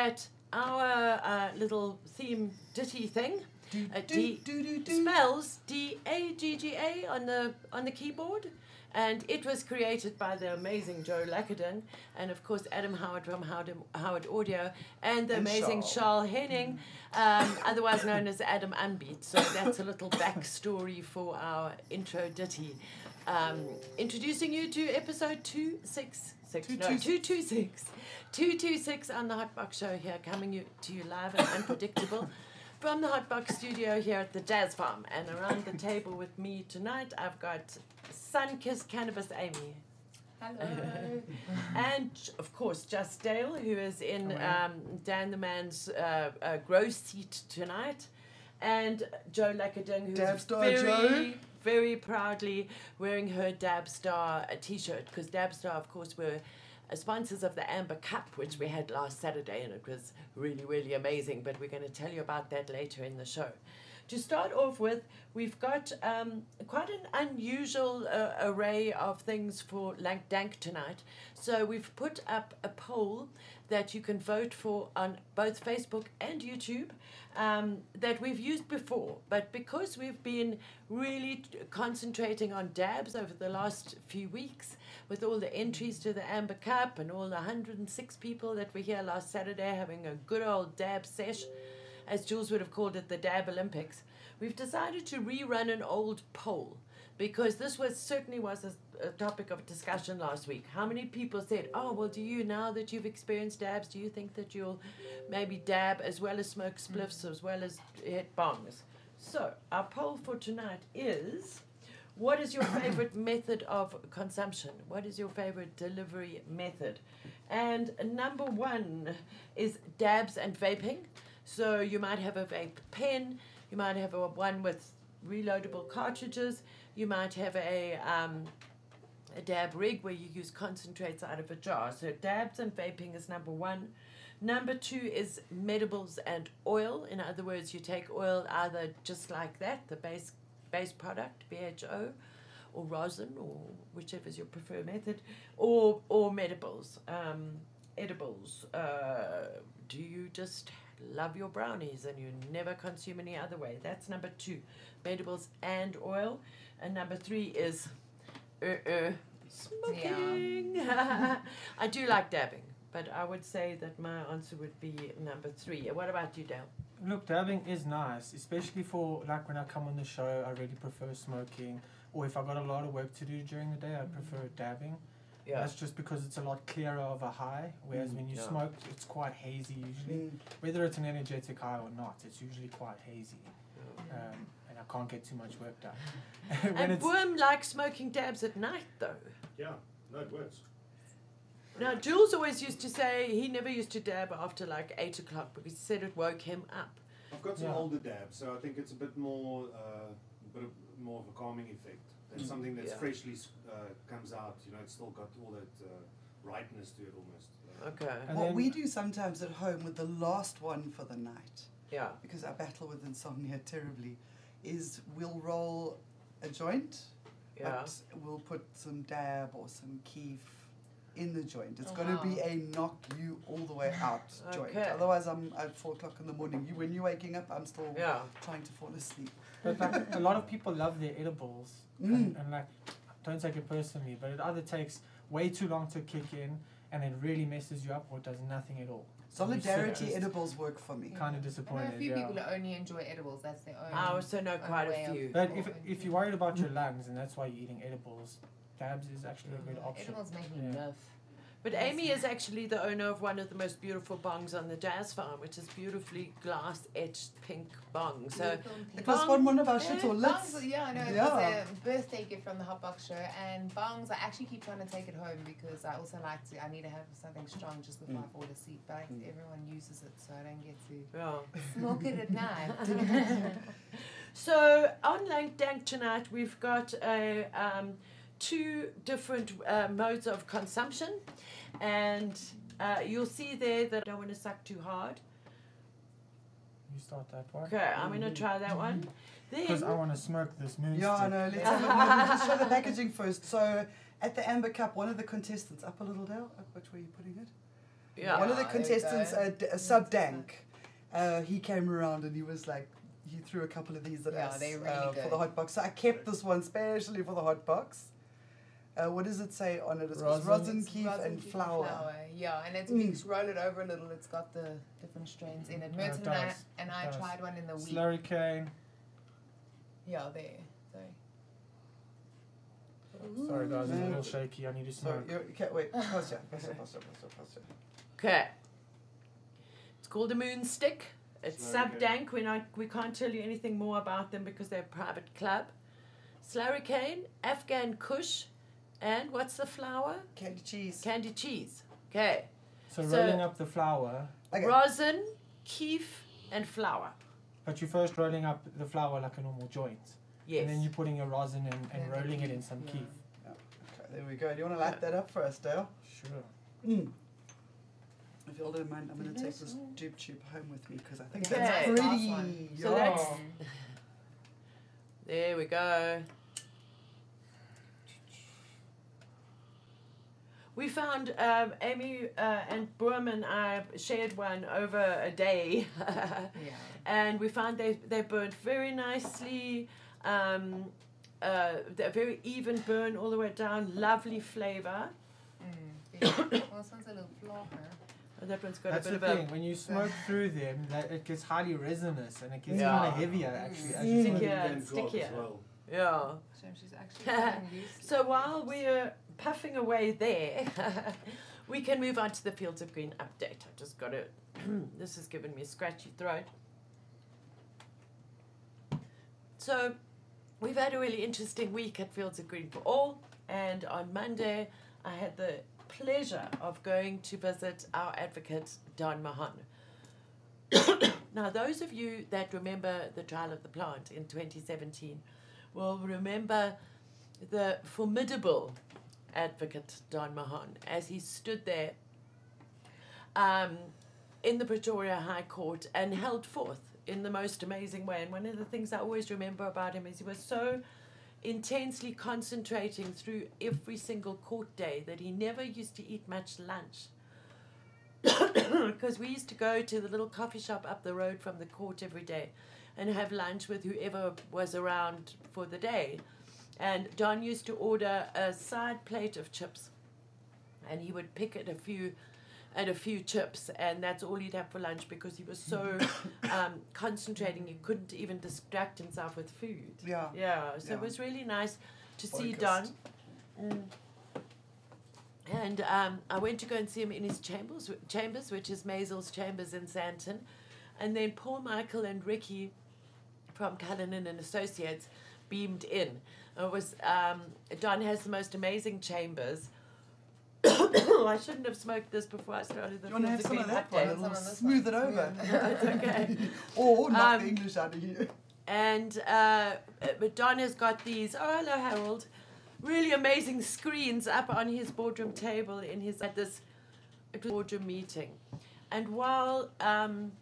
that our uh, little theme ditty thing uh, D spells D A G G A on the on the keyboard? And it was created by the amazing Joe Lackadon, and of course Adam Howard from Howard, Howard Audio, and the And amazing Charles. Charles Henning, um, otherwise known as Adam Unbeat. So that's a little backstory for our intro ditty. Um, introducing you to episode 266. Two- no, two- 226. 226 on the Hotbox Show here, coming to you live and unpredictable. From the Hotbox studio here at the Jazz Farm, and around the table with me tonight, I've got Sunkissed Cannabis Amy, Hello. and of course Just Dale, who is in um, Dan the Man's uh, uh, grow seat tonight, and Joe Lackading, who's Dabstar very, Joe. very proudly wearing her Dabstar uh, t-shirt because Dabstar, of course, were Uh, sponsors of the Amber Cup, which we had last Saturday, and it was really, really amazing. But we're going to tell you about that later in the show. To start off with, we've got um, quite an unusual uh, array of things for Lank Dank tonight. So we've put up a poll that you can vote for on both Facebook and YouTube um, that we've used before. But because we've been really concentrating on dabs over the last few weeks, with all the entries to the Amber Cup and all the 106 people that were here last Saturday having a good old dab sesh, as Jules would have called it, the Dab Olympics, we've decided to rerun an old poll because this was certainly was a, a topic of discussion last week. How many people said, "Oh, well, do you now that you've experienced dabs, do you think that you'll maybe dab as well as smoke spliffs as well as hit bongs?" So our poll for tonight is. What is your favorite method of consumption? What is your favorite delivery method? And number one is dabs and vaping. So you might have a vape pen, you might have a one with reloadable cartridges, you might have a um, a dab rig where you use concentrates out of a jar. So dabs and vaping is number one. Number two is medibles and oil. In other words, you take oil either just like that, the base base product, BHO, or rosin, or whichever is your preferred method, or or medibles, um, edibles. Uh, do you just love your brownies and you never consume any other way? That's number two, medibles and oil. And number three is uh, uh, smoking. I do like dabbing, but I would say that my answer would be number three. What about you, Dale? Look, dabbing is nice, especially for like when I come on the show. I really prefer smoking, or if I got a lot of work to do during the day, I prefer dabbing. Yeah. That's just because it's a lot clearer of a high. Whereas Mm, when you yeah. smoke, it's quite hazy usually. Mm. Whether it's an energetic high or not, it's usually quite hazy, um, and I can't get too much work done. when And it's Worm likes smoking dabs at night, though. Yeah, no, it works. Now, Jules always used to say he never used to dab after like 8 o'clock because he said it woke him up. I've got some Yeah. older dabs, so I think it's a bit more, uh, bit of, more of a calming effect. It's something that's Yeah. freshly uh, comes out. You know, it's still got all that uh, rightness to it almost. Uh, Okay. And what we do sometimes at home with the last one for the night, Yeah. because I battle with insomnia terribly, is we'll roll a joint, Yeah. but we'll put some dab or some keef in the joint. It's Oh, got to be a knock you all the way out joint. Okay. Otherwise, I'm at four o'clock in the morning. You, when you're waking up, I'm still Yeah. trying to fall asleep. But like a lot of people love their edibles, Mm. and, and like, don't take it personally, but it either takes way too long to kick in, and it really messes you up, or it does nothing at all. Solidarity edibles work for me. Kind of I know disappointed. a few yeah. people that only enjoy edibles. That's their own. I also know quite a few. But if if you're worried about your lungs and that's why you're eating edibles, dabs is actually a good option. Edibles make me Yeah. laugh. But Amy is actually the owner of one of the most beautiful bongs on the Jazz Farm, which is beautifully glass etched pink bong. So It was one, one of our Yeah, shit or bongs, yeah, I know. It was a birthday gift from the Hotbox show, and bongs. I actually keep trying to take it home because I also like to. I need to have something strong just before Mm. I fall asleep. But I, Mm. everyone uses it, so I don't get to yeah. smoke it at night. So on Lank Dank tonight, we've got a, um, two different uh, modes of consumption, and uh, you'll see there that I don't want to suck too hard. You start that one. Okay, I'm gonna try that one. Because I want to smoke this moon Yeah, I know. Let's, have a, no, let's show the packaging first. So, at the Amber Cup, one of the contestants, up a little Dale, up which way are you putting it? yeah. One of the Ah, there we contestants, go. uh, D- uh, Sub Dank, uh, he came around and he was like, he threw a couple of these at Yeah, us really uh, for the hot box. So I kept this one specially for the hot box. Uh, what does it say on it? It's Rosin. rosin, It's keef, rosin, and keef flour. Yeah, and it's Mm. if you roll it over a little, it's got the different strains in it. Yeah, it Merton and I, and I tried one in the week. Slurricane. Yeah, there. Sorry. Sorry guys, I'm a little shaky. I need to So, smoke. you okay, wait. Okay. It's called a moon stick. It's Slurry sub cane. dank. We not we can't tell you anything more about them because they're a private club. Slurry Slurricane, Afghan Kush, and what's the flour? Candy cheese. Candy cheese. Okay. So, so- rolling up the flour, Okay. Rosin, keef, and flour. but you're first rolling up the flour like a normal joint. Yes. And then you're putting your rosin and, and Yeah, rolling it in some yeah. keef. Okay, there we go. Do you want to light that up for us, Dale? Sure. Mm. If you all don't mind, I'm going to take this Yes. tube tube home with me because I think Okay. that's pretty. one. So yeah. that's- There we go. We found um, Amy uh, and Boom and I shared one over a day, Yeah. and we found they they burnt very nicely. Um, uh, they're very even burn all the way down. Lovely flavor. Mm. yeah. well, this one's a little flopper. That one's got That's a the bit of thing. When you smoke through them, that it gets highly resinous and it gets Yeah. kind of heavier actually. As you Mm. Stickier Can and go up as stickier. well. yeah. Shame she's actually getting used to So while we're puffing away there, we can move on to the Fields of Green update. I've just got it. this has given me a scratchy throat. So we've had a really interesting week at Fields of Green for All, and on Monday I had the pleasure of going to visit our advocate Don Mahon. now, those of you that remember the trial of the plant in 2017 will remember the formidable advocate Don Mahon as he stood there um, in the Pretoria High Court and held forth in the most amazing way. And one of the things I always remember about him is he was so intensely concentrating through every single court day that he never used to eat much lunch. Because we used to go to the little coffee shop up the road from the court every day and have lunch with whoever was around for the day. And Don used to order a side plate of chips, and he would pick at a few, at a few chips, and that's all he'd have for lunch because he was so um, concentrating he couldn't even distract himself with food. Yeah. Yeah, so Yeah. it was really nice to see Don. Mm. And um, I went to go and see him in his chambers, chambers, which is Maisel's chambers in Sandton, and then Paul Michael and Ricky from Cullinan and Associates beamed in. It was um, Don has the most amazing chambers. I shouldn't have smoked this before I started the Do you want to have some of that one? update. It'll Some of this smooth one. it over. It's okay. or knock Um, the English out of you. And uh, but Don has got these. Oh, hello, Harold. Really amazing screens up on his boardroom table in his at this boardroom meeting. And while um,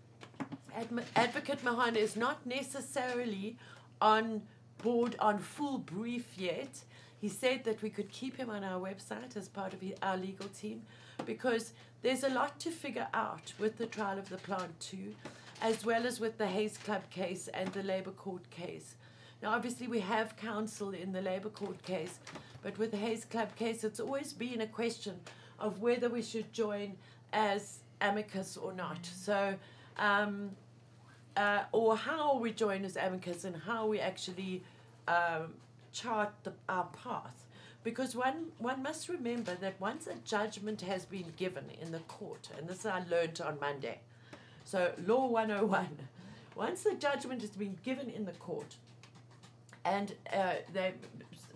Advocate Mahon is not necessarily on board on full brief yet, he said that we could keep him on our website as part of our legal team because there's a lot to figure out with the trial of the plant too, as well as with the Haze Club case and the Labour Court case. Now, obviously, we have counsel in the Labour Court case, but with the Haze Club case, it's always been a question of whether we should join as amicus or not. So, um, uh, or how we join as advocates and how we actually um, chart the, our path. Because one, one must remember that once a judgment has been given in the court, and this I learned on Monday, so Law 101, once the judgment has been given in the court, and uh, they,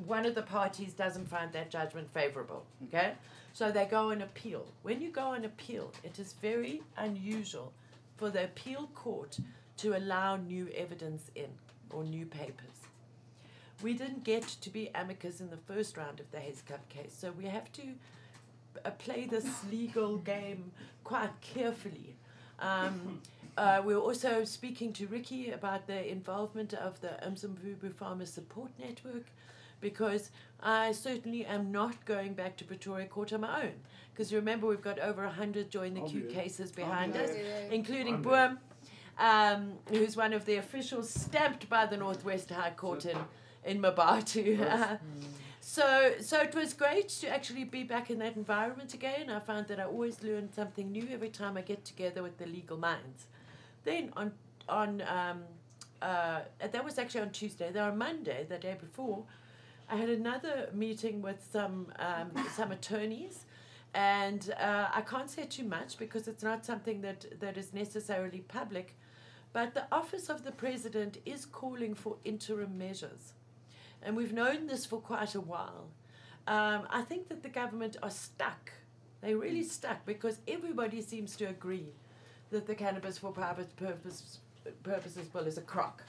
one of the parties doesn't find that judgment favorable, okay? So they go on appeal. When you go on appeal, it is very unusual for the appeal court to allow new evidence in or new papers. We didn't get to be amicus in the first round of the Haze Cup case, so we have to uh, play this legal game quite carefully. Um, uh, we were also speaking to Ricky about the involvement of the Umzimvubu Farmer Support Network because I certainly am not going back to Pretoria Court on my own. Because remember, we've got over 100 join the queue cases behind us, including I'm Boom, um, who's one of the officials stamped by the Northwest High Court in, in Mmabatho. Yes. So, so it was great to actually be back in that environment again. I found that I always learn something new every time I get together with the legal minds. Then on on um, uh, that was actually on Tuesday. Then on Monday, the day before, I had another meeting with some um, some attorneys, and uh, I can't say too much because it's not something that that is necessarily public. But the office of the president is calling for interim measures and we've known this for quite a while. Um, I think that the government are stuck. They're really stuck because everybody seems to agree that the cannabis for private purpose, purposes bill is a crock.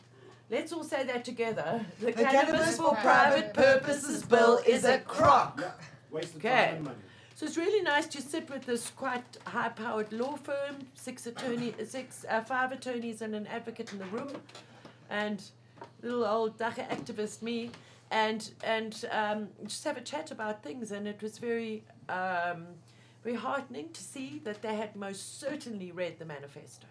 Let's all say that together. The, cannabis, for private purposes bill is a crock. Yeah. Waste of Okay. Time and money. So it's really nice to sit with this quite high-powered law firm, six attorney, six, uh, five attorneys and an advocate in the room, and little old dagga activist me, and and um, just have a chat about things. And it was very um, very heartening to see that they had most certainly read the manifesto.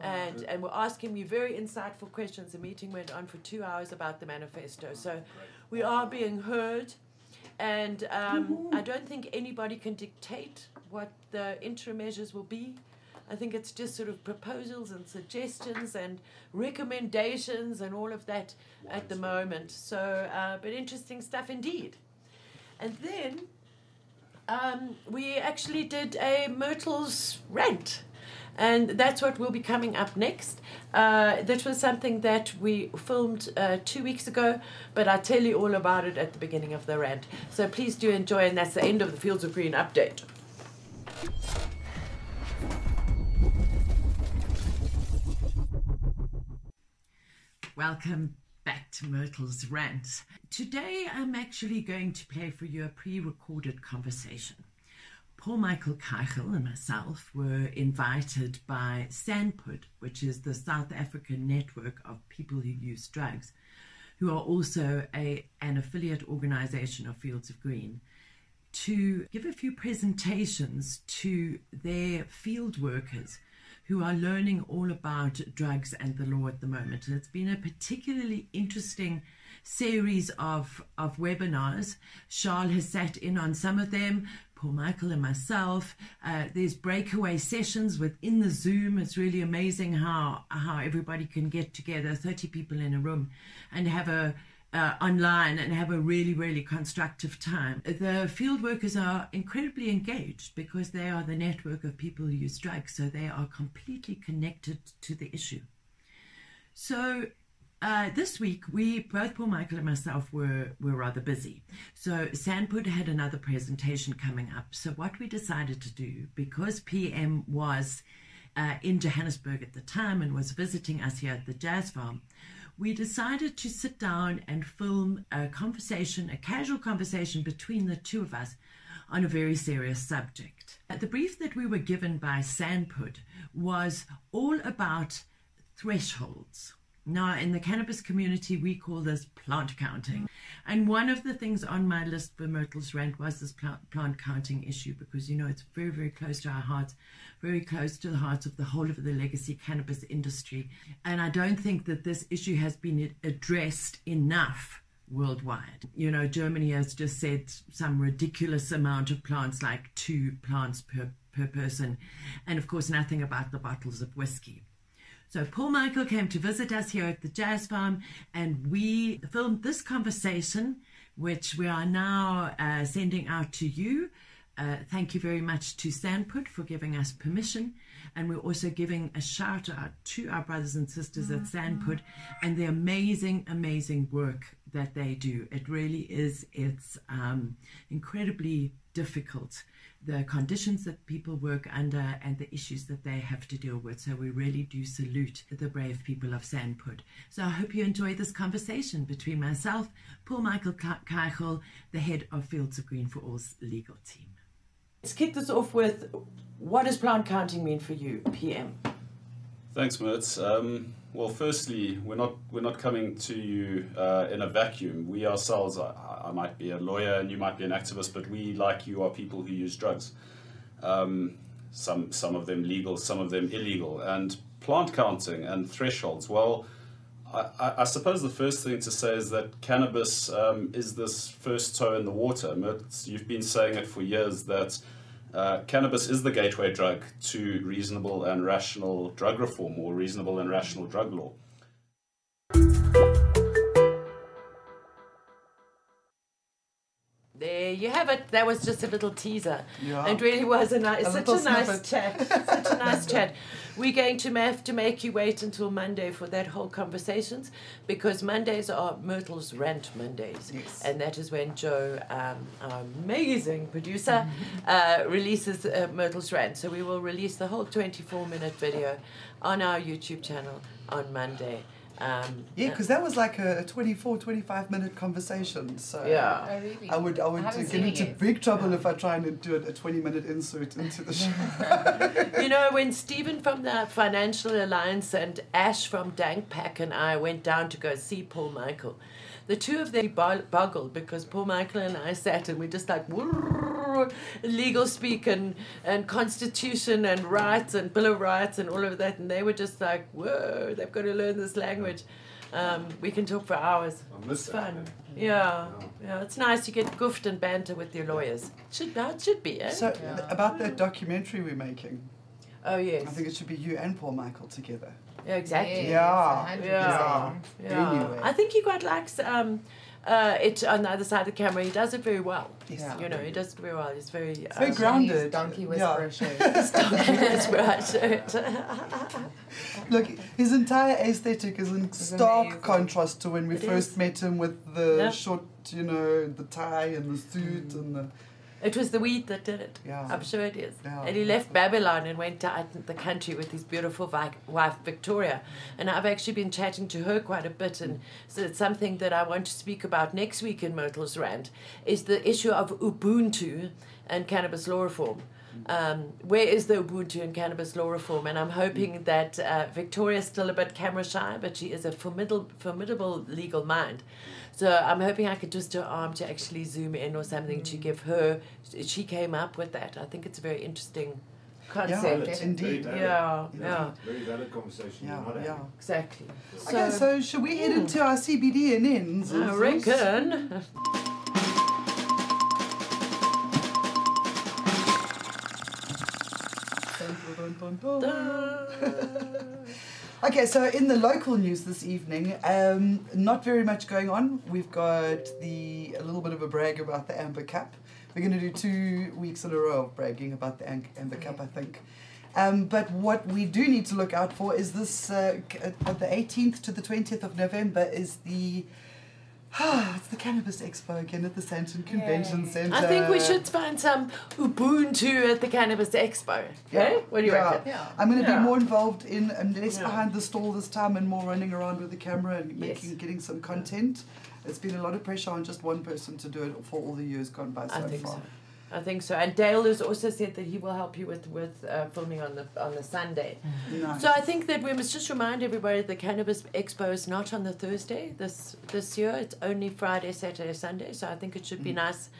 And, and were asking me very insightful questions. The meeting went on for two hours about the manifesto. So we are being heard. And um, I don't think anybody can dictate what the interim measures will be. I think it's just sort of proposals and suggestions and recommendations and all of that at the moment. So, uh, but interesting stuff indeed. And then um, we actually did a Myrtle's rant. And that's what will be coming up next. Uh, that was something that we filmed uh, two weeks ago, but I'll tell you all about it at the beginning of the rant. So please do enjoy, and that's the end of the Fields of Green update. Welcome back to Myrtle's Rant. Today I'm actually going to play for you a pre recorded conversation. Paul Michael Keichel and myself were invited by SANPUD, which is the South African network of people who use drugs, who are also a, an affiliate organization of Fields of Green, to give a few presentations to their field workers who are learning all about drugs and the law at the moment. And it's been a particularly interesting series of, of webinars. Charles has sat in on some of them. Paul Michael and myself. Uh, there's breakaway sessions within the Zoom. It's really amazing how how everybody can get together, 30 people in a room, and have a uh, online and have a really, really constructive time. The field workers are incredibly engaged because they are the network of people who use drugs, so they are completely connected to the issue. So uh, this week, we both Paul Michael and myself were were rather busy. So SANPUD had another presentation coming up. So what we decided to do, because PM was uh, in Johannesburg at the time and was visiting us here at the Jazz Farm, we decided to sit down and film a conversation, a casual conversation between the two of us on a very serious subject. Uh, the brief that we were given by SANPUD was all about thresholds. Now, in the cannabis community, we call this plant counting. And one of the things on my list for Myrtle's Rant was this plant, counting issue because, you know, it's very, very close to our hearts, very close to the hearts of the whole of the legacy cannabis industry. And I don't think that this issue has been addressed enough worldwide. You know, Germany has just said some ridiculous amount of plants, like two plants per, per person. And of course, nothing about the bottles of whiskey. So Paul Michael came to visit us here at the Jazz Farm, and we filmed this conversation, which we are now uh, sending out to you. Uh, thank you very much to SANPUD for giving us permission, and we're also giving a shout out to our brothers and sisters at SANPUD and the amazing, amazing work that they do. It really is. It's um, incredibly difficult the conditions that people work under and the issues that they have to deal with. So we really do salute the brave people of SANPUD. So I hope you enjoy this conversation between myself, Paul Michael Keichel, the head of Fields of Green for All's legal team. Let's kick this off with what does plant counting mean for you, PM? Thanks, Mertz. Um, well, firstly, we're not we're not coming to you uh, in a vacuum. We ourselves, I, I might be a lawyer and you might be an activist, but we, like you, are people who use drugs. Um, some some of them legal, some of them illegal, and plant counting and thresholds. Well, I, I, suppose the first thing to say is that cannabis um, is this first toe in the water. Mertz, you've been saying it for years that. Uh, cannabis is the gateway drug to reasonable and rational drug reform or reasonable and rational drug law. You have it. That was just a little teaser. Yeah. It really was a nice, such a nice chat. Such a nice chat. We're going to have to make you wait until Monday for that whole conversations because Mondays are Myrtle's Rant Mondays. Yes. And that is when Joe, um, our amazing producer, uh, releases uh, Myrtle's Rant. So we will release the whole 24 minute video on our YouTube channel on Monday. Um, Yeah, because that was like a 24, 25 minute conversation. So Yeah. Oh, really? I would I would haven't get seen it into big trouble if I try and do a 20 minute insert into the show. you know, when Stephen from the Financial Alliance and Ash from Dank Pack and I went down to go see Paul Michael, the two of them boggled because Paul Michael and I sat and we just like legal speak and, and constitution and rights and Bill of Rights and all of that, and they were just like, whoa, they've got to learn this language. Um, we can talk for hours. It's fun. Yeah, yeah, it's nice to get goofed and banter with your lawyers. Should that should be, eh? So Yeah. about that documentary we're making, oh yes, I think it should be you and Paul Michael together. Yeah, exactly. Yes, Yeah. Yeah. Yeah. Anyway. I think he quite likes um, uh, it on the other side of the camera. He does it very well. Yeah. You know, he does it very well. He's very. It's very um, grounded. His donkey Yeah. whisperer show. That's right. Look, his entire aesthetic is in stark amazing. contrast to when we It first is. met him with the Yeah. short, you know, the tie and the suit and the. It was the weed that did it. Yeah. I'm sure it is. Yeah. And he left Babylon and went out in the country with his beautiful wife Victoria. And I've actually been chatting to her quite a bit, and so it's something that I want to speak about next week in Myrtle's Rant is the issue of Ubuntu and cannabis law reform. Um, where is the Ubuntu and cannabis law reform? And I'm hoping that uh, Victoria's still a bit camera shy, but she is a formidable, formidable legal mind. So I'm hoping I could twist her arm to actually zoom in or something to mm. give her. She came up with that. I think it's a very interesting concept. Valid, Concept. indeed. Very valid. Yeah, Yeah. yeah, Very valid conversation. Yeah, Not yeah. having. exactly. okay, so should we head into our CBD and ends? I reckon. Dun, dun, dun, dun. Okay, so in the local news this evening, um, not very much going on. We've got the a little bit of a brag about the Amber Cup. We're going to do two weeks in a row of bragging about the Am- Amber Cup, I think. Um, but what we do need to look out for is this uh, uh, the 18th to the 20th of November is the it's the Cannabis Expo again at the Sandton Convention Centre. I think we should find some Ubuntu at the Cannabis Expo. Yeah? What do you Yeah. reckon? Yeah. I'm going to Yeah. be more involved in um, less Yeah. behind the stall this time and more running around with the camera and Yes. making getting some content. It's been a lot of pressure on just one person to do it for all the years gone by so I think far. so. I think so. And Dale has also said that he will help you with with uh, filming on the on the Sunday. Nice. So I think that we must just remind everybody the Cannabis Expo is not on the Thursday this this year. It's only Friday, Saturday, Sunday. So I think it should be nice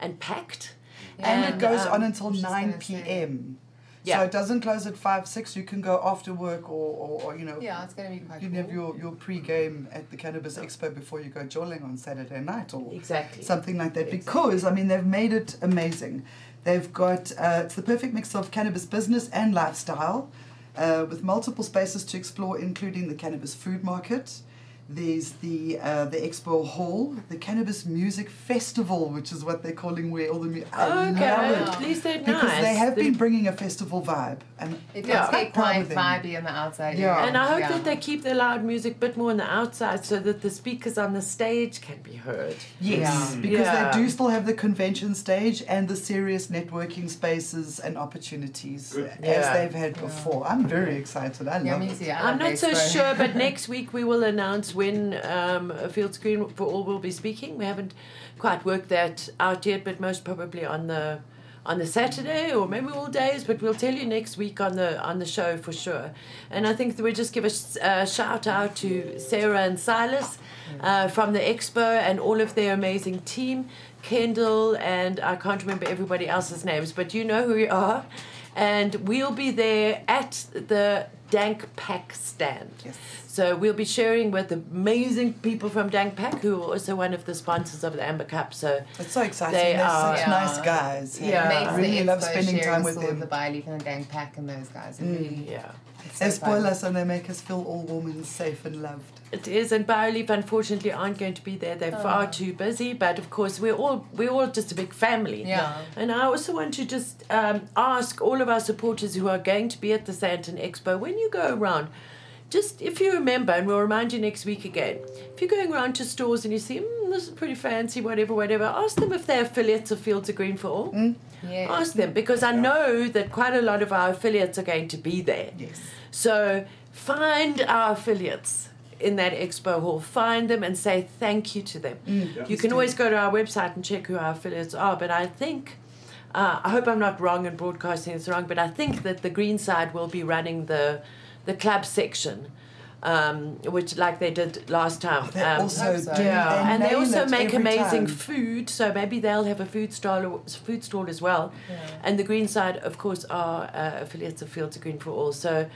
and packed. and, it goes um, on until 9 gonna say. p.m. Yeah. So it doesn't close at 5, 6. You can go after work or, or, or you know, Yeah, it's going to be quite you can cool. have your, your pre-game at the Cannabis Expo before you go jolling on Saturday night or Exactly. something like that Exactly. because I mean they've made it amazing. They've got uh, it's the perfect mix of cannabis business and lifestyle, uh, with multiple spaces to explore, including the cannabis food market. There's the uh, the expo hall, the cannabis music festival, which is what they're calling where all the music. I love okay. it At least they're because nice. they have The- been bringing a festival vibe, and It Yeah. does get quite of vibey on the outside. Yeah. area. And I hope yeah. that they keep the loud music a bit more on the outside so that the speakers on the stage can be heard. Yes, Yeah. because Yeah. they do still have the convention stage and the serious networking spaces and opportunities Good. as Yeah. they've had before. I'm very excited. I Yeah, love me it. too. I I'm love not so sure, but next week we will announce when um, Field Screen for All will be speaking. We haven't quite worked that out yet, but most probably on the on the Saturday or maybe all days, but we'll tell you next week on the on the show for sure. And I think that we just give a sh- shout out to Sarah and Silas uh, from the expo and all of their amazing team, Kendall and I can't remember everybody else's names, but you know who you are. And we'll be there at the Dank Pack stand. Yes. So we'll be sharing with amazing people from Dank Pack, who are also one of the sponsors of the Amber Cup. So It's so exciting. They They're are- such Yeah. nice guys. Yeah. It makes I really love spending time with still them. The Byleaf and the Dank Pack and those guys. Mm. really, yeah. It's They spoil us and they make us feel all warm and safe and loved. It is, and BioLeaf unfortunately aren't going to be there. They're far Oh. too busy. But of course, we're all we're all just a big family. Yeah. And I also want to just um, ask all of our supporters who are going to be at the Sandton Expo when you go around, just if you remember, and we'll remind you next week again. If you're going around to stores and you see, mm, this is pretty fancy, whatever, whatever, ask them if they're affiliates of Fields of Green for All. Yeah. Ask them because I know that quite a lot of our affiliates are going to be there. Yes. So find our affiliates in that expo hall, find them and say thank you to them. Mm. You can always go to our website and check who our affiliates are, but I think. Uh, I hope I'm not wrong in broadcasting this wrong, but I think that the green side will be running the the club section, um, which like they did last time. They Um, also so. do. yeah, they and they also make amazing time. food. So maybe they'll have a food stall, food stall as well. Yeah. And the Green Side, of course, are uh, affiliates of Fields of Green for All. So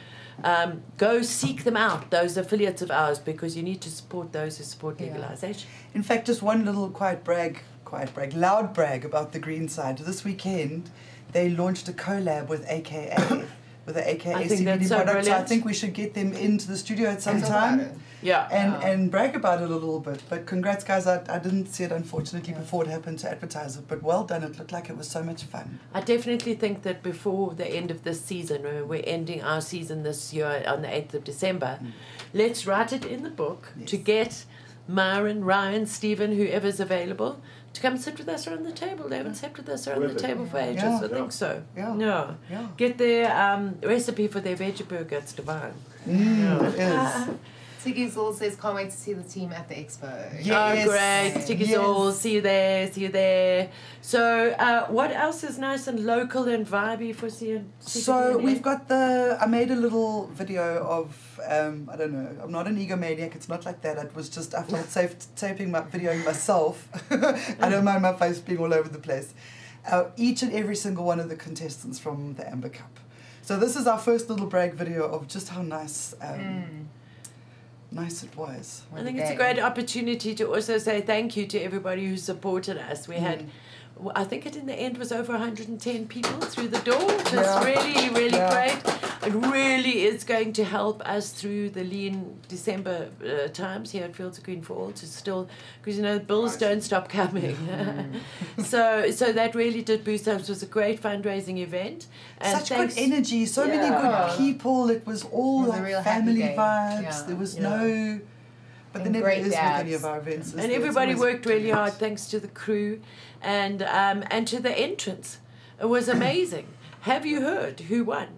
um, go seek them out, those affiliates of ours, because you need to support those who support Yeah. legalization. In fact, just one little quiet brag, quiet brag, loud brag about the green side. This weekend, they launched a collab with AKA, with the AKA I think CBD so products. So I think we should get them into the studio at some time. Yeah. and, Yeah. and brag about it a little bit. But congrats, guys. I, I didn't see it, unfortunately, before it happened to advertise it. But well done. It looked like it was so much fun. I definitely think that before the end of this season, when we're ending our season this year on the 8th of December, mm. let's write it in the book to get Myron, Ryan, Stephen, whoever's available, to come sit with us around the table. They haven't sat with us around the table for ages, Yeah. I think so. Yeah. Yeah. Yeah. Get their um, recipe for their veggie burger, it's divine. Mm, it is. Tiggy's all says, can't wait to see the team at the expo. Yes. Oh, great. Tickets Yes. all. See you there. See you there. So, uh, what else is nice and local and vibey for seeing? So we've got the. I made a little video of. Um, I don't know. I'm not an egomaniac. It's not like that. It was just I felt safe taping my videoing myself. I don't mind my face being all over the place. Uh, each and every single one of the contestants from the Amber Cup. So this is our first little brag video of just how nice, um, Mm. Nice it was. I think it's a great opportunity to also say thank you to everybody who supported us. We had, Mm. w- I think it in the end was over 110 people through the door, which Yeah. is really, really Yeah. great. It really is going to help us through the lean December uh, times here at Fields of Green for All to still, because you know, bills Nice. don't stop coming. so, so that really did boost us. It was a great fundraising event. And Such thanks, good energy, so many good people. It was all It was like real family vibes. Yeah. There was Yeah. no, but there And never great is with any of our events. and there? Everybody worked really brilliant. hard thanks to the crew and um, and to the entrance it was amazing have you heard who won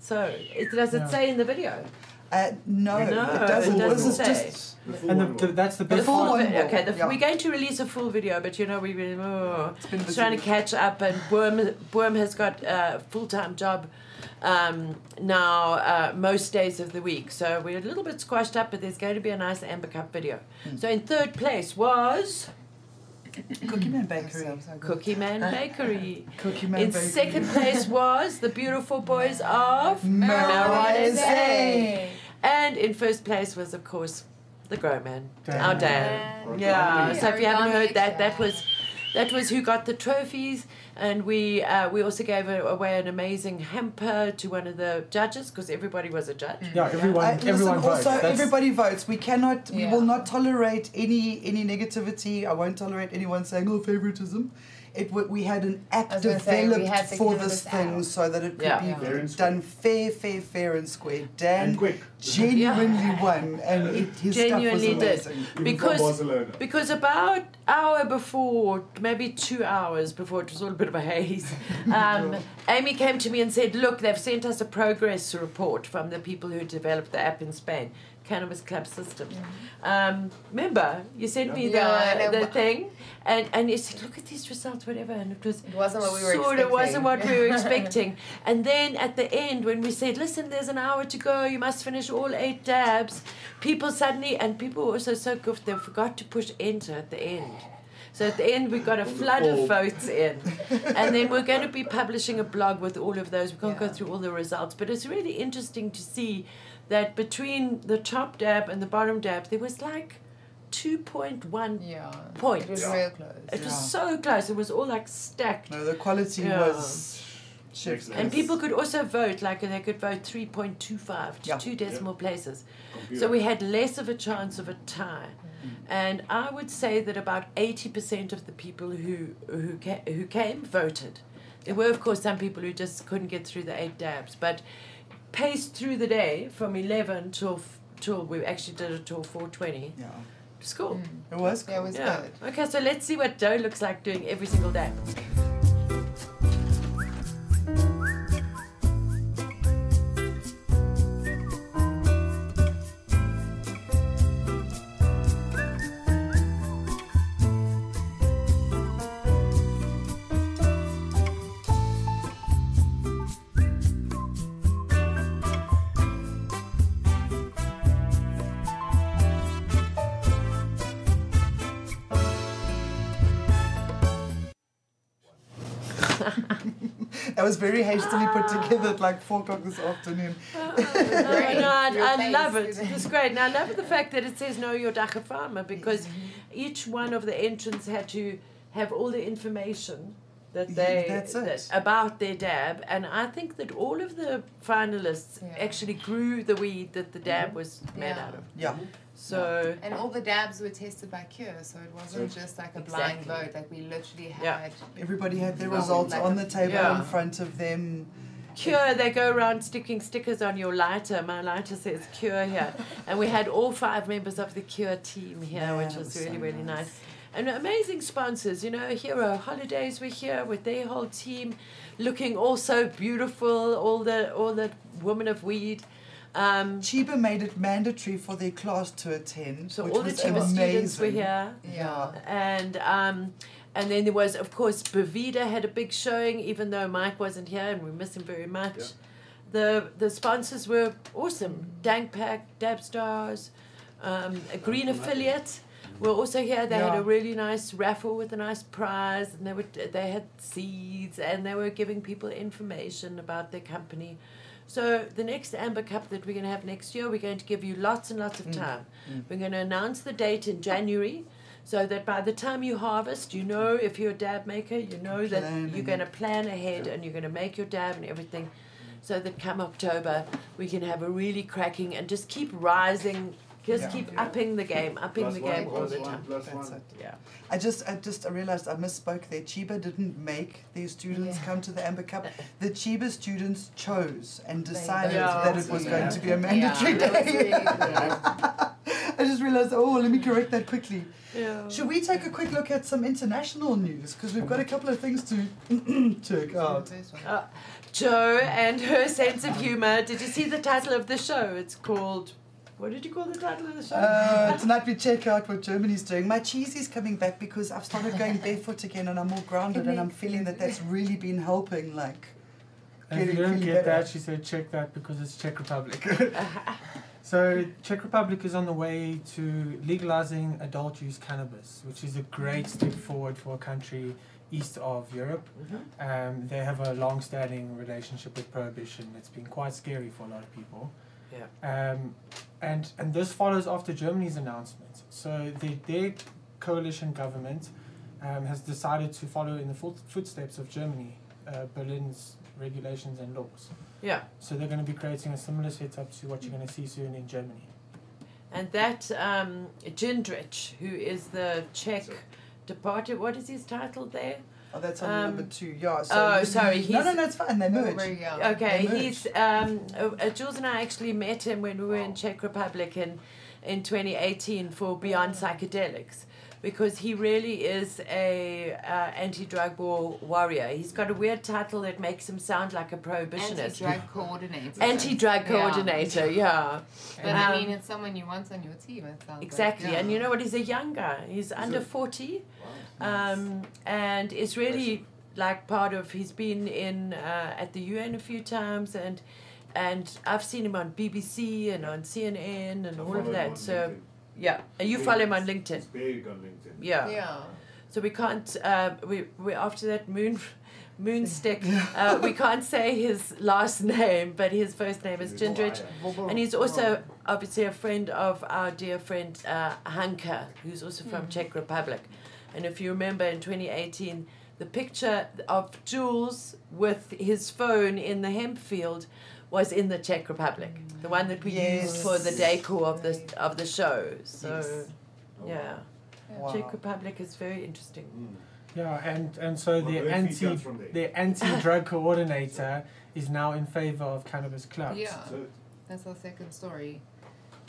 so it, does it Yeah. say in the video Uh, no, No, it doesn't. it doesn't is say. just And the, the, that's the The best full full one part. vi- okay the, yeah. we're going to release a full video but you know we've been oh, it's been trying to catch up and Boom, Boom has got a full-time job um, now uh, most days of the week so we're a little bit squashed up but there's going to be a nice amber cup video so in third place was Cookie Man So, Bakery. so good. Cookie Man Bakery Cookie Man In Bakery. second place was the beautiful boys of Marijuana Say. And in first place was, of course, the Grow Man, Dan. our Dan. Yeah. So if you haven't heard that, that was that was who got the trophies, and we uh, we also gave away an amazing hamper to one of the judges because everybody was a judge. Yeah, everyone, Uh, listen, everyone votes. also, That's- everybody votes. We cannot, we will not tolerate any any negativity. I won't tolerate anyone saying, "Oh, favoritism." It w- we had an app I say, developed for this this thing out. so that it could Yeah. be Yeah. Fair done fair, fair, fair and square. Dan And quick. genuinely won, and it, his Genuinely stuff did. was amazing. Even Because- from Barcelona. Because about hour before, maybe two hours before, it was all a bit of a haze. Um, Amy came to me and said, "Look, they've sent us a progress report from the people who developed the app in Spain. Cannabis Club system. Um, remember, you sent me the, Yeah, I the thing, and, and you said, look at these results, whatever, and it was It wasn't what we were sort expecting. of wasn't what we were expecting. And then at the end, when we said, listen, there's an hour to go, you must finish all eight dabs, people suddenly, and people were also so goofed, they forgot to push enter at the end. So at the end, we got a flood of votes in. And then we're going to be publishing a blog with all of those. We can't go through all the results, but it's really interesting to see that between the top dab and the bottom dab, there was like 2.1. Yeah. Points. It was Yeah. real close. It Yeah. was so close. It was all like stacked. No, the quality Yeah. was. chef's And people could also vote, like they could vote 3.25 to Yeah. two decimal places. Computer. So we had less of a chance of a tie. Mm. And I would say that about 80% of the people who, who, ca- who came voted. There were, of course, some people who just couldn't get through the eight dabs, but paced through the day from 11 till, till we actually did it till 4.20. Yeah, It's cool. Mm. it was. Yeah, it was Yeah. good. Okay, so let's see what Joe looks like doing every single day. Very hastily put together at like four o'clock this afternoon. Oh, no, no, I, I love it. It's great. And I love the fact that it says know your dagga farmer because each one of the entrants had to have all the information that Yeah, they that's it. that, about their dab. And I think that all of the finalists Yeah. actually grew the weed that the dab was made Yeah. out of. Yeah, So And all the dabs were tested by Cure, so it wasn't just like a blind vote. Like we literally had. Yeah. everybody had their Well, results like on a- the table Yeah. in front of them. Cure, they go around sticking stickers on your lighter. My lighter says Cure here. and we had all five members of the Cure team here, Man, which that was was so really, really nice. nice. And amazing sponsors, you know, Hero Holidays were here with their whole team looking all so beautiful, all the all the women of weed. Um, Chiba made it mandatory for their class to attend. so which all the was Chiba students were here. Yeah. And um, and then there was, of course, Bavida had a big showing, even though Mike wasn't here, and we miss him very much. Yeah. The the sponsors were awesome. Dankpack, Dabstars, um, a green affiliate were also here. They had a really nice raffle with a nice prize, and they were they had seeds, and they were giving people information about their company. So the next Amber Cup that we're going to have next year, we're going to give you lots and lots of Mm. time. Mm. We're going to announce the date in January, so that by the time you harvest, you know if you're a dab maker, you know that you're going to plan ahead and you're going to make your dab and everything, so that come October we can have a really cracking and just keep rising, just Yeah. keep Yeah. upping the game, upping Plus the one, game all plus the one, time. plus That's one. it. Yeah. I just, I just, I realized I misspoke there. Chiba didn't make their students Yeah. come to the Amber Cup. The Chiba students chose and decided Yeah. that it was Yeah. going to be a mandatory Yeah, day. really. I just realized. Oh, let me correct that quickly. Yeah. Should we take a quick look at some international news because we've got a couple of things to check out. Uh, Joe and her sense of humor. Did you see the title of the show? It's called. What did you call the title of the show? Uh, tonight we check out what Germany's doing. My cheese is coming back because I've started going barefoot again and I'm more grounded and I'm feeling that that's really been helping. Like, And if you don't get better. that, she said check that because it's Czech Republic. so Czech Republic is on the way to legalizing adult use cannabis, which is a great step forward for a country east of Europe. Mhm. Um, they have a long-standing relationship with prohibition. It's been quite scary for a lot of people. Yeah. Um, and and this follows after Germany's announcement. So the, their coalition government um, has decided to follow in the foot, footsteps of Germany, uh, Berlin's regulations and laws. Yeah. So they're going to be creating a similar setup to what you're going to see soon in Germany. And that um, Jindrich, who is the Czech So- departed, what is his title there? Oh, that's on Um, number two. Yeah. So oh, sorry, No, he's- no, no, it's fine. They They were merged. Okay, They he's um, uh, uh, Jules and I actually met him when we were in Czech Republic in in 2018 for Beyond Psychedelics. Because he really is a uh, anti-drug war warrior. He's got a weird title that makes him sound like a prohibitionist. Anti-drug coordinator. Anti-drug Yeah. coordinator, yeah. But I Um, mean, it's someone you want on your team. It sounds Exactly, Like. and you know what? He's a young guy. He's under it? forty, um, and is really like part of. He's been in uh, at the UN a few times, and and I've seen him on BBC and on CNN and all of that. So yeah, and you follow him on LinkedIn. It's big on LinkedIn. Yeah. Yeah. So we can't. Uh, we we after that moon. Moonstick. Uh, we can't say his last name, but his first name is Jindrich. And he's also obviously a friend of our dear friend uh, Hanka, who's also from Czech Republic. And if you remember in 2018, the picture of Jules with his phone in the hemp field was in the Czech Republic, the one that we used for the decor of the of the show. So Yes. yeah, Wow. Czech Republic is very interesting. Mm. Yeah, and, and so Well, the anti comes from there. the anti drug coordinator is now in favor of cannabis clubs. Yeah. So That's our second story.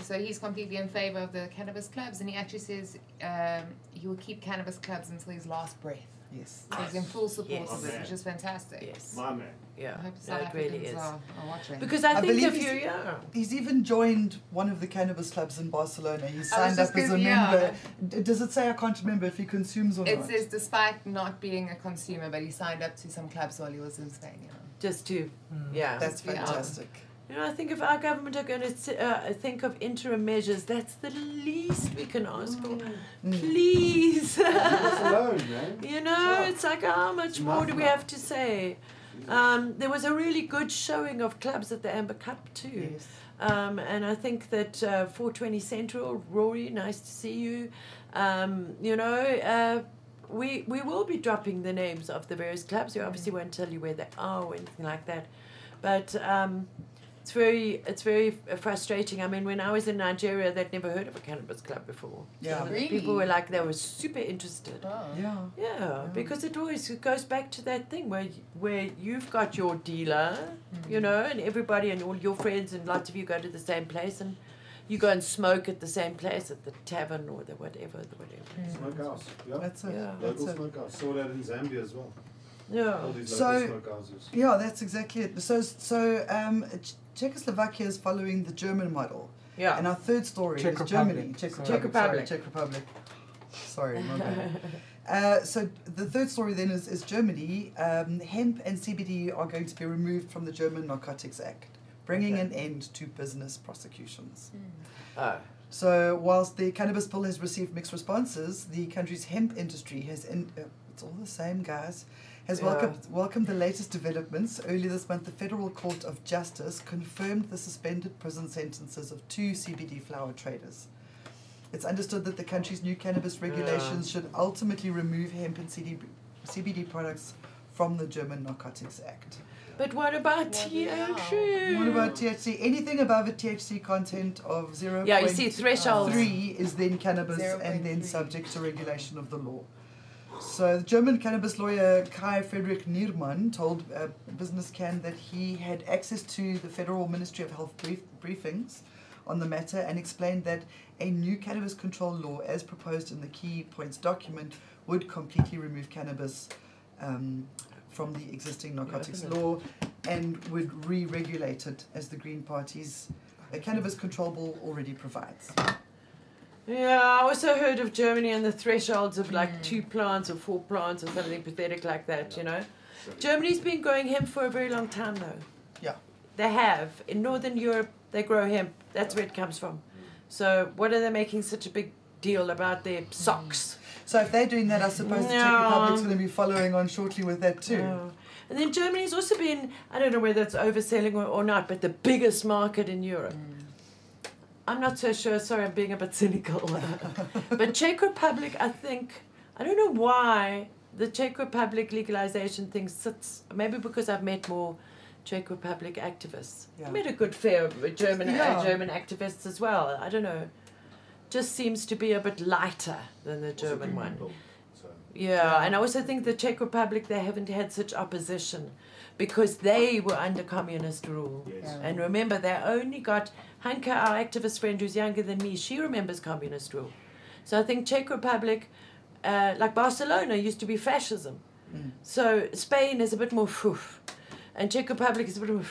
So he's completely in favor of the cannabis clubs, and he actually says um, he will keep cannabis clubs until his last breath. Yes. So he's in full support Yes. of it, which is fantastic. Yes, my man. yeah, I hope no, South it really Africans is. are, are watching. Because I, I think believe if he's- you yeah. He's even joined one of the cannabis clubs in Barcelona. He's signed just up as a gonna- yeah. member. D- Does it say I can't remember if he consumes or it not? says despite not being a consumer, but he signed up to some clubs while he was in Spain. You know. just to Mm. yeah. That's Yeah. fantastic. You know, I think if our government are going to uh, think of interim measures, that's the least we can ask for. Mm. Please. Alone, man. you know, it's like how much It's more do we now. have to say? Um, there was a really good showing of clubs at the Amber Cup too. Yes. Um, and I think that uh, 420 Central, Rory, nice to see you. Um, you know, uh, we we will be dropping the names of the various clubs. We obviously won't tell you where they are or anything like that. But um, it's very it's very frustrating. I mean, when I was in Nigeria, they'd never heard of a cannabis club before. Yeah. So Really? People were like they were super interested. Oh. Yeah. Yeah, because it always it goes back to that thing where where you've got your dealer, you mm. know, and everybody and all your friends and lots of you go to the same place and you go and smoke at the same place at the tavern or the whatever, the whatever. Mm. Smokehouse. Yeah. That's it. Yeah. That's Local it. smokehouse. Saw that in Zambia as well. Yeah. All these So- local. Yeah, that's exactly it. So, so um, Czechoslovakia is following the German model. Yeah. And our third story Czech is Germany. Republic. Czech, Sorry. Republic. Czech Sorry, Czech Republic. Sorry, my bad. Uh, so the third story then is, is Germany. Um, hemp and CBD are going to be removed from the German Narcotics Act, bringing Okay. an end to business prosecutions. oh. So whilst the cannabis bill has received mixed responses, the country's hemp industry has in, uh, it's all the same, guys. Has Yeah. welcomed welcomed the latest developments. Earlier this month, the Federal Court of Justice confirmed the suspended prison sentences of two CBD flower traders. It's understood that the country's new cannabis regulations should ultimately remove hemp and CD, CBD products from the German Narcotics Act. But what about What? THC? What about THC? Anything above a THC content of zero. Yeah, you see thresholds. Three is then cannabis and then subject to regulation of the law. So the German cannabis lawyer Kai Friedrich Niermann told uh, BusinessCann that he had access to the Federal Ministry of Health brief- briefings on the matter and explained that a new cannabis control law, as proposed in the key points document, would completely remove cannabis um, from the existing narcotics isn't law and would re-regulate it as the Green Party's uh, cannabis control bill already provides. Yeah, I also heard of Germany and the thresholds of like Mm. two plants or four plants or something pathetic like that, you know. So- Germany's been growing hemp for a very long time though. Yeah. They have. In Northern Europe, they grow hemp. That's where it comes from. Hmm. So, what are they making such a big deal about their hmm. socks? So if they're doing that, I suppose the Czech Republic's going to be following on shortly with that too. Oh. And then Germany's also been, I don't know whether it's overselling or, or not, but the biggest market in Europe. Hmm. I'm not so sure. Sorry, I'm being a bit cynical. but Czech Republic, I think, I don't know why the Czech Republic legalization thing sits. Maybe because I've met more Czech Republic activists. Yeah. I met a good fair of German Yeah. uh, German activists as well. I don't know. Just seems to be a bit lighter than the German one. Bill, so. Yeah, and I also think the Czech Republic they haven't had such opposition because they were under communist rule. Yes. Yeah. And remember, they only got Hanka, our activist friend who's younger than me. She remembers communist rule, So I think Czech Republic, uh, like Barcelona, used to be fascism. Mm. So Spain is a bit more phew, and Czech Republic is a bit more.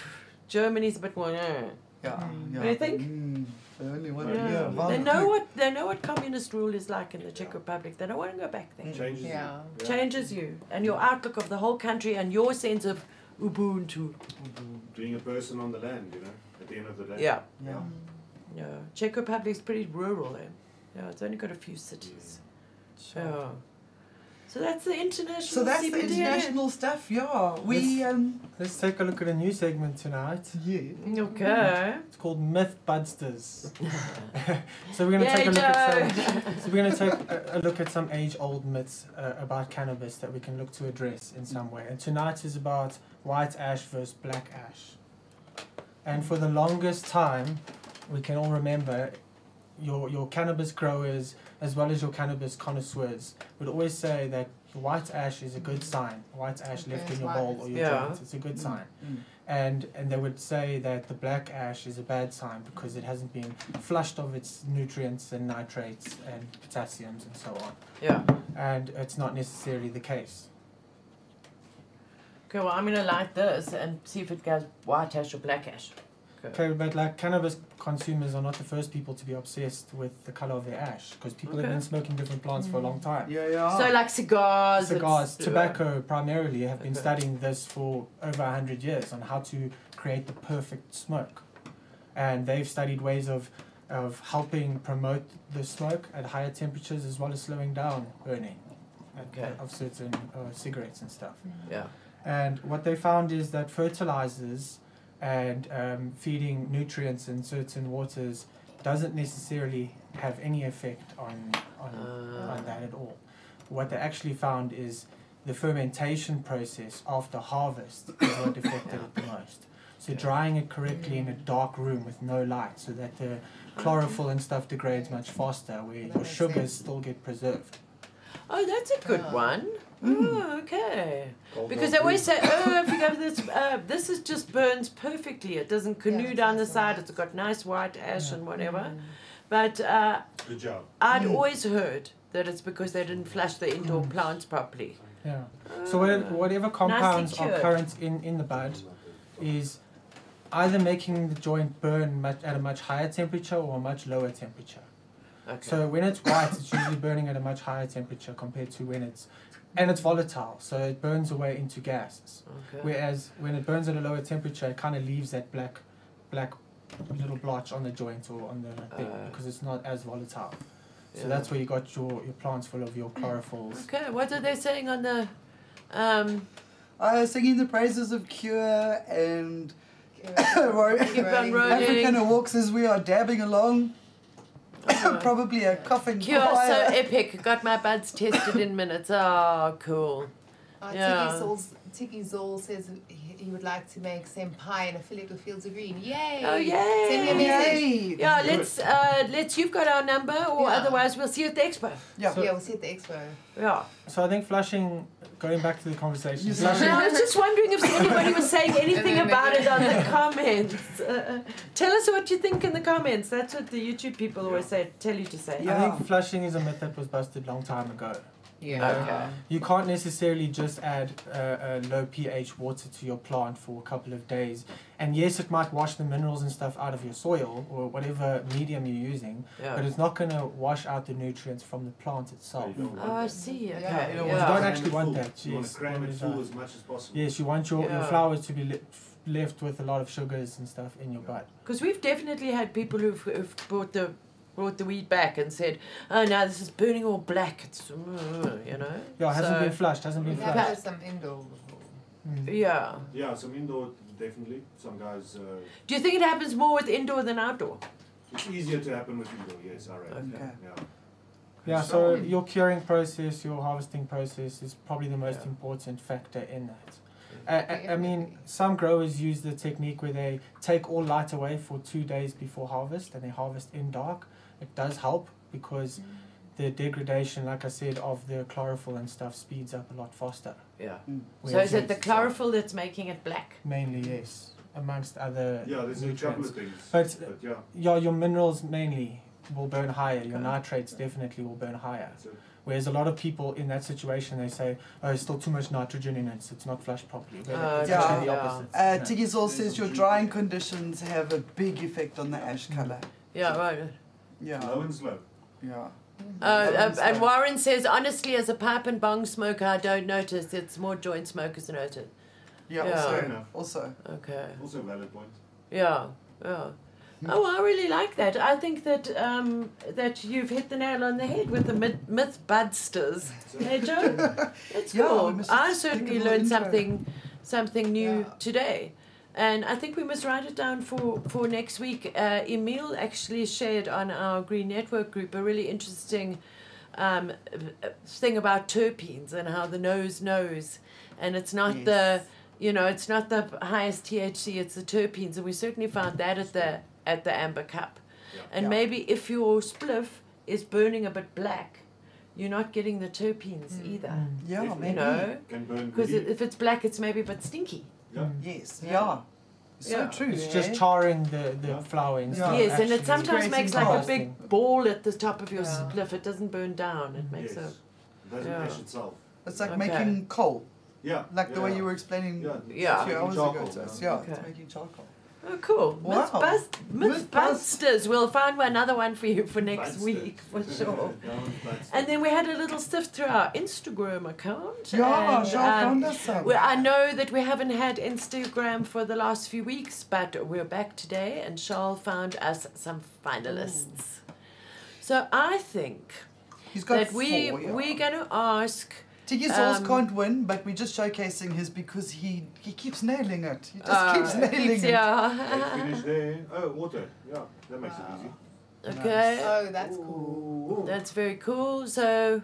Germany's a bit more. eh. Yeah, Mm. yeah. Do you think? Mm, the only one. Yeah. Yeah, They know what they know what communist rule is like in the Czech Yeah. Republic. They don't want to go back there. Mm. Changes you. Yeah. Changes you and your outlook of the whole country and your sense of Ubuntu. Being a person on the land, you know, at the end of the day. Yeah, Yeah. yeah. Czech Republic's pretty rural there. Yeah, it's only got a few cities. Yeah. So that's the international. So that's the international stuff. Yeah, we um. Let's take a look at a new segment tonight. Yeah. Okay. It's called Mythbusters. so we're going to Yay, take a look at some. So we're going to take a, a look at some age-old myths uh, about cannabis that we can look to address in some way. And tonight is about white ash versus black ash. And for the longest time, we can all remember your your cannabis growers as well as your cannabis connoisseurs would always say that white ash is a good sign. White ash Okay, left in your bowl or your Yeah. joint, it's a good sign Mm. and and they would say that the black ash is a bad sign because it hasn't been flushed of its nutrients and nitrates and potassiums and so on Yeah. and it's not necessarily the case Okay, well, I'm going to light this and see if it goes white ash or black ash. Okay but like cannabis consumers are not the first people to be obsessed with the color of their ash because people have been smoking different plants for a long time Yeah, yeah. So, like cigars. cigars it's- tobacco primarily have been Okay. studying this for over 100 years on how to create the perfect smoke and they've studied ways of of helping promote the smoke at higher temperatures as well as slowing down burning Okay. of certain uh, cigarettes and stuff Yeah. and what they found is that fertilizers and um, feeding nutrients in certain waters doesn't necessarily have any effect on on Ah. on that at all. What they actually found is the fermentation process after harvest is what affected it the most. So drying it correctly in a dark room with no light so that the chlorophyll and stuff degrades much faster where That your sugars sense. still get preserved. Oh, that's a good Ah. one. Mm. Oh, okay. Cold Because War they always say, oh, if you go for this, uh, this is just burns perfectly. It doesn't canoe it's down the nice side. white. It's got nice white ash Yeah. and whatever. Mm. But uh, Good job. I'd Mm. always heard that it's because they didn't flush the indoor Mm. plants properly. Yeah. So whatever, Ah. whatever compounds are current in, in the bud is either making the joint burn much, at a much higher temperature or a much lower temperature. Okay. So when it's white, it's usually burning at a much higher temperature compared to when it's, and it's volatile, so it burns away into gases. okay. Whereas when it burns at a lower temperature, it kind of leaves that black, black little blotch on the joint or on the thing Uh, because it's not as volatile. So Yeah. that's where you got your, your plants full of your chlorophylls. Okay, what are they saying on the. Um, Uh, singing the praises of Cure and Keep on Keep on rolling. rolling. African walks as we are dabbing along. Probably a coughing Cure so epic. Got my buds tested in minutes. Oh, cool. Uh, Yeah. Tiki, Zoll's, Tiki Zoll says he, he would like to make senpai and affiliate with Fields of Green. Yay! Oh, yay. Send me a message. Yay! Yeah, let's uh, let's. You've got our number, or Yeah. otherwise we'll see you at the expo. Yeah. So- yeah, we'll see at the expo. Yeah. So I think flushing, going back to the conversation, You flushing No, I was just wondering if anybody was saying anything about it on the comments. Uh, tell us what you think in the comments. That's what the YouTube people always say. Tell you to say. Yeah. I think flushing is a myth that was busted long time ago. Yeah. Okay. You can't necessarily just add uh, a low pH water to your plant for a couple of days. And yes, it might wash the minerals and stuff out of your soil or whatever medium you're using, yeah. but it's not going to wash out the nutrients from the plant itself. Don't Oh, I see. Okay. Yeah, you don't You don't actually want full. that. You want Yes, to cram what it is full as much as possible. Yes, you want your, your flowers to be le- f- left with a lot of sugars and stuff in your bud. Because we've definitely had people who've, who've brought the brought the weed back and said, "Oh, no, this is burning all black." It's uh, you know. Yeah, it hasn't So- been flushed, hasn't been We flushed. had some indoor before. Mm. Yeah. Yeah, some indoor definitely. Some guys, uh, Do you think it happens more with indoor than outdoor? it's easier to happen with indoor. Yes, all right. Okay. Yeah. Yeah, so your curing process, your harvesting process is probably the most Yeah. important factor in that. I, I, I mean, some growers use the technique where they take all light away for two days before harvest and they harvest in dark. It does help because the degradation, like I said, of the chlorophyll and stuff speeds up a lot faster. Yeah. Mm. So is it the chlorophyll that's making it black? mainly yes, amongst other Yeah, there's a couple nutrients. of things. But- but yeah. Yeah, your minerals mainly will burn higher. Your nitrates definitely will burn higher. So, Whereas a lot of people in that situation, they say, "Oh, it's still too much nitrogen in it. so It's not flushed properly." But Oh, it's yeah. actually the Yeah. opposite. Uh, Yeah. Tigizol says your drying conditions have a big effect on the ash colour. Yeah, right. Yeah, Low and slow. yeah. Uh, uh, Balance and. Warren says, honestly, as a pipe and bong smoker, I don't notice. It's more joint smokers notice. Yeah, Yeah. also, enough. also. Okay. Also a valid point. Yeah. Yeah. Oh, I really like that. I think that um, that you've hit the nail on the head with the myth, myth budsters. Hey, Joe, it's Yeah, cool. we I certainly think of a learned intro. something, something new Yeah. today, and I think we must write it down for for next week. Uh, Emil actually shared on our Green Network group a really interesting um, uh, thing about terpenes and how the nose knows, and it's not the you know it's not the highest THC, it's the terpenes, and we certainly found that at the at the amber cup. Yeah. And Yeah. maybe if your spliff is burning a bit black, you're not getting the terpenes either. Mm. Yeah, Definitely. maybe. You know, because if it's black, it's maybe a bit stinky. Yeah. Mm. Yes, Yeah. yeah. So Yeah. true. It's eh? just charring the, the Yeah. flower instead. Yeah. of yes, and it sometimes creating makes like a big ball at the top of your Yeah. spliff. It doesn't burn down. It makes yes. a It doesn't Yeah. ash itself. It's like Okay. making coal, Yeah. like the way you were explaining Yeah. a few hours charcoal, ago to us. yeah. Yeah, Okay. it's making charcoal. Oh cool. Wow. Mythbust, Mythbust- Mythbusters. We'll find another one for you for next Buster. week for sure. And then we had a little sift through our Instagram account. Yeah, and, Jean um, found us some. Well, I know that we haven't had Instagram for the last few weeks, but we're back today, and Charles found us some finalists. So I think He's got that we four, yeah. we're going to ask. Tiggy Sauce um, can't win, but we're just showcasing his because he he keeps nailing it. He just uh, keeps nailing keeps- it. yeah. Finish there. Oh, water. Yeah, that makes it easy. okay, Oh, that's cool. Ooh. that's very cool. So.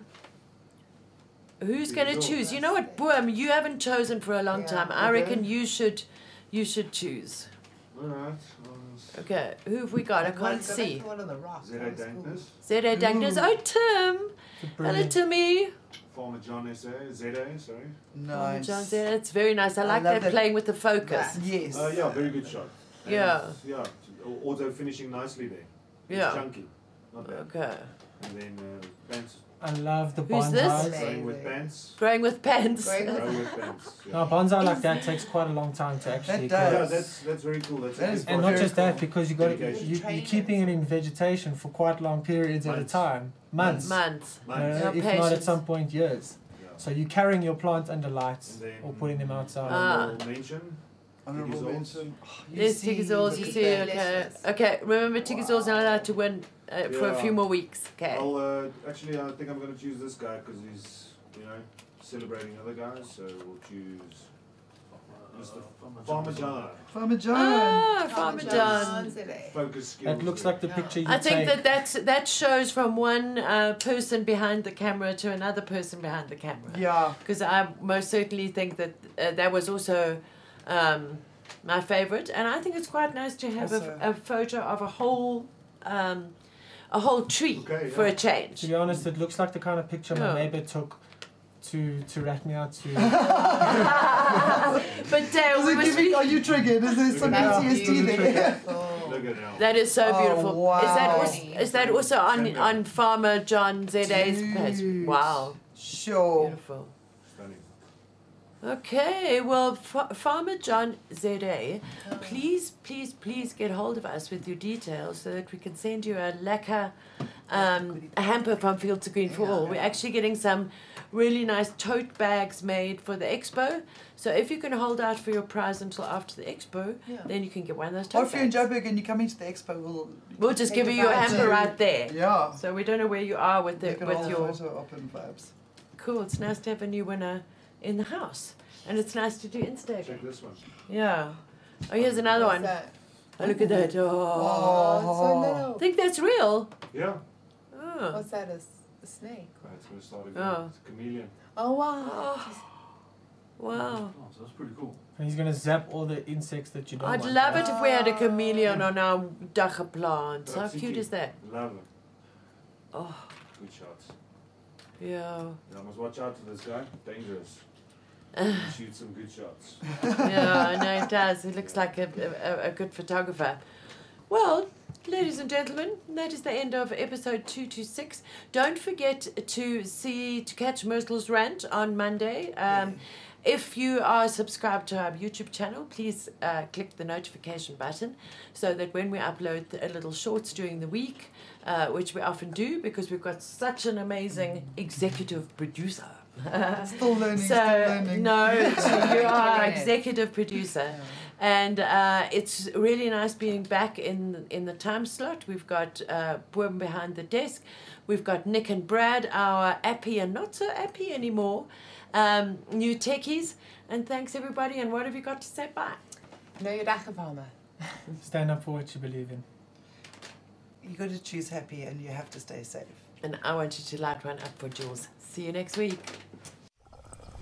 Who's going to choose? You know what, Boom? You haven't chosen for a long Yeah. time. I Okay. reckon you should, you should choose. All right. Okay, who have we got? I can't go see. to One on the rock. Zero that was cool. dankness. Zeta Dankness. Oh, Tim. It's Hello. Timmy. Farmer John S.A. Z.A. Sorry. Nice. John Zeta. It's very nice. I I like love that, that- playing with the focus. Yes. Uh, yeah, very good shot. And, Yeah. Yeah. Auto finishing nicely there. It's Yeah. chunky. Not bad. Okay. And then uh, pants. I love the Who's this? bonsais. Amazing. With pants. Growing with pens. Growing with- Go with pants. Yeah. Now, bonsai like that takes quite a long time to actually does. grow. Yeah, that's that's very cool. That's That a is good And part. not just that, cool. because you got Dedication. you, you're Training keeping it in vegetation for quite long periods at a Months. time, months, Months. uh, Nice. Yeah, if not at patience. some point years. Yeah. So you're carrying your plant under lights And then- or putting them outside. Ah. Honorable mention. Honorable Tiggy mention. Oh, you Yes, see, Tigazors, you see. Okay. Okay, remember Tigazors not allowed to win uh, for a few more weeks. Okay. I'll uh, actually I think I'm gonna choose this guy because he's you know celebrating other guys. So we'll choose Mr. Farmer John. Farmer John. Ah, Farmer John John. today. Focus skills. That looks there. like the picture you I think take. that that's, that shows from one uh, person behind the camera to another person behind the camera. Yeah. because I most certainly think that uh, that was also um, my favorite, and I think it's quite nice to have Also- a, a photo of a whole um, a whole tree Okay, for a change. to be honest, it looks like the kind of picture my Yeah. neighbor took to to rat uh, me out to. but Dale, we must giving, be, are you triggered? Is there some PTSD there? beautiful. Oh. Look at now. that is so Oh, beautiful. Is that also, is that also on on Farmer John Z's page? Wow, Sure. beautiful. Okay, well, Fa- Farmer John Zede, please, please, please get hold of us with your details so that we can send you a lekker um, a hamper from Fields of Green for All. We're actually getting some really nice tote bags made for the expo. So if you can hold out for your prize until after the expo, Yeah. then you can get one of those tote Or if you're in. Joburg and you come into the expo, we'll We'll just give you your hamper right there. yeah. So we don't know where you are with the it with your photo op and vibes. cool. It's nice to have a new winner in the house, and it's nice to do Instagram. Check this one. Yeah. Oh, here's another What's one. that? Oh, look at that. Oh. Oh, it's so Oh. I little. think that's real. Yeah. Oh. What's that? A, s- a snake? That's gonna start again. Oh. It's a chameleon. Oh wow. Oh. Wow. Oh, so that's pretty cool. And he's gonna zap all the insects that you don't I'd want. love it if we had a oh. chameleon on our dagga plant. How That's cute cute. is that? Love it. Oh, Good shots. yeah. Yeah, I must watch out for this guy. Dangerous. Shoot some good shots. Yeah, I know it does. He looks like a, a, a good photographer. Well, Ladies and gentlemen, that is the end of episode 226. Don't forget to see to catch Myrtle's rant on Monday. Um, if you are subscribed to our YouTube channel, please uh, click the notification button so that when we upload the, little shorts during the week, uh, which we often do because we've got such an amazing executive producer. Still learning, so, still learning. no, you are Yeah. executive producer. And uh, it's really nice being back in in the time slot. We've got uh, Boom behind the desk. We've got Nick and Brad, our appy and not so appy anymore, um, new techies. And thanks everybody. And what have you got to say? Bye. Know your dagga farmer. Stand up for what you believe in. You got to choose happy and you have to stay safe. And I want you to light one up for Jules. See you next week.